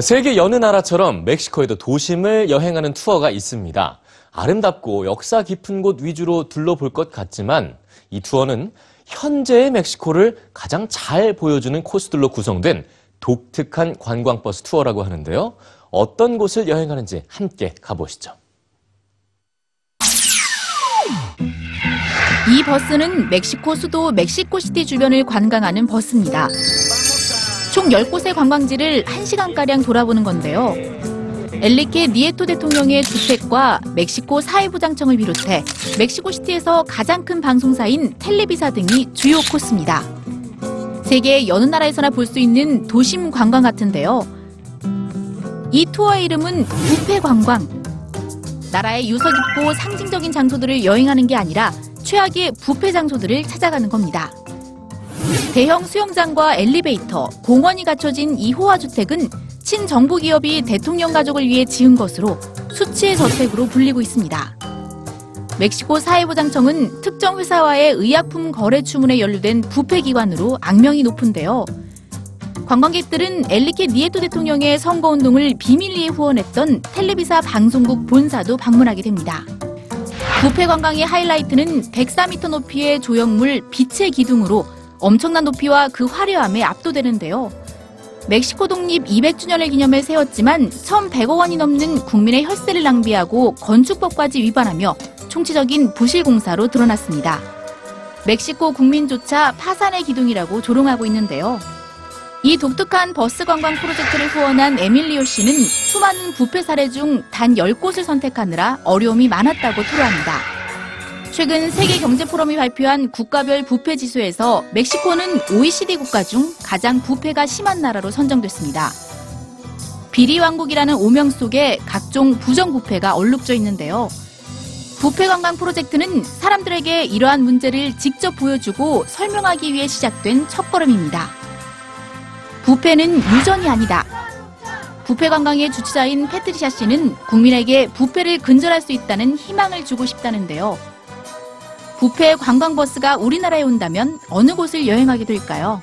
세계 여느 나라처럼 멕시코에도 도심을 여행하는 투어가 있습니다. 아름답고 역사 깊은 곳 위주로 둘러볼 것 같지만 이 투어는 현재의 멕시코를 가장 잘 보여주는 코스들로 구성된 독특한 관광버스 투어라고 하는데요. 어떤 곳을 여행하는지 함께 가보시죠. 이 버스는 멕시코 수도 멕시코시티 주변을 관광하는 버스입니다. 총 10곳의 관광지를 1시간가량 돌아보는 건데요. 엘리케 니에토 대통령의 주택과 멕시코 사회부장청을 비롯해 멕시코시티에서 가장 큰 방송사인 텔레비사 등이 주요 코스입니다. 세계 여느 나라에서나 볼 수 있는 도심 관광 같은데요. 이 투어의 이름은 부페 관광. 나라의 유서 깊고 상징적인 장소들을 여행하는 게 아니라 최악의 부패 장소들을 찾아가는 겁니다. 대형 수영장과 엘리베이터, 공원이 갖춰진 이 호화 주택은 친정부 기업이 대통령 가족을 위해 지은 것으로 수치의 저택으로 불리고 있습니다. 멕시코 사회보장청은 특정 회사와의 의약품 거래 추문에 연루된 부패 기관으로 악명이 높은데요. 관광객들은 엘리케 니에토 대통령의 선거운동을 비밀리에 후원했던 텔레비사 방송국 본사도 방문하게 됩니다. 부패 관광의 하이라이트는 104m 높이의 조형물 빛의 기둥으로 엄청난 높이와 그 화려함에 압도되는데요. 멕시코 독립 200주년을 기념해 세웠지만 1,100억 원이 넘는 국민의 혈세를 낭비하고 건축법까지 위반하며 총체적인 부실공사로 드러났습니다. 멕시코 국민조차 파산의 기둥이라고 조롱하고 있는데요. 이 독특한 버스 관광 프로젝트를 후원한 에밀리오 씨는 수많은 부패 사례 중 단 10곳을 선택하느라 어려움이 많았다고 토로합니다. 최근 세계 경제 포럼이 발표한 국가별 부패 지수에서 멕시코는 OECD 국가 중 가장 부패가 심한 나라로 선정됐습니다. 비리 왕국이라는 오명 속에 각종 부정 부패가 얼룩져 있는데요. 부패 관광 프로젝트는 사람들에게 이러한 문제를 직접 보여주고 설명하기 위해 시작된 첫걸음입니다. 부패는 유전이 아니다. 부패 관광의 주최자인 패트리샤 씨는 국민에게 부패를 근절할 수 있다는 희망을 주고 싶다는데요. 부패 관광버스가 우리나라에 온다면 어느 곳을 여행하게 될까요?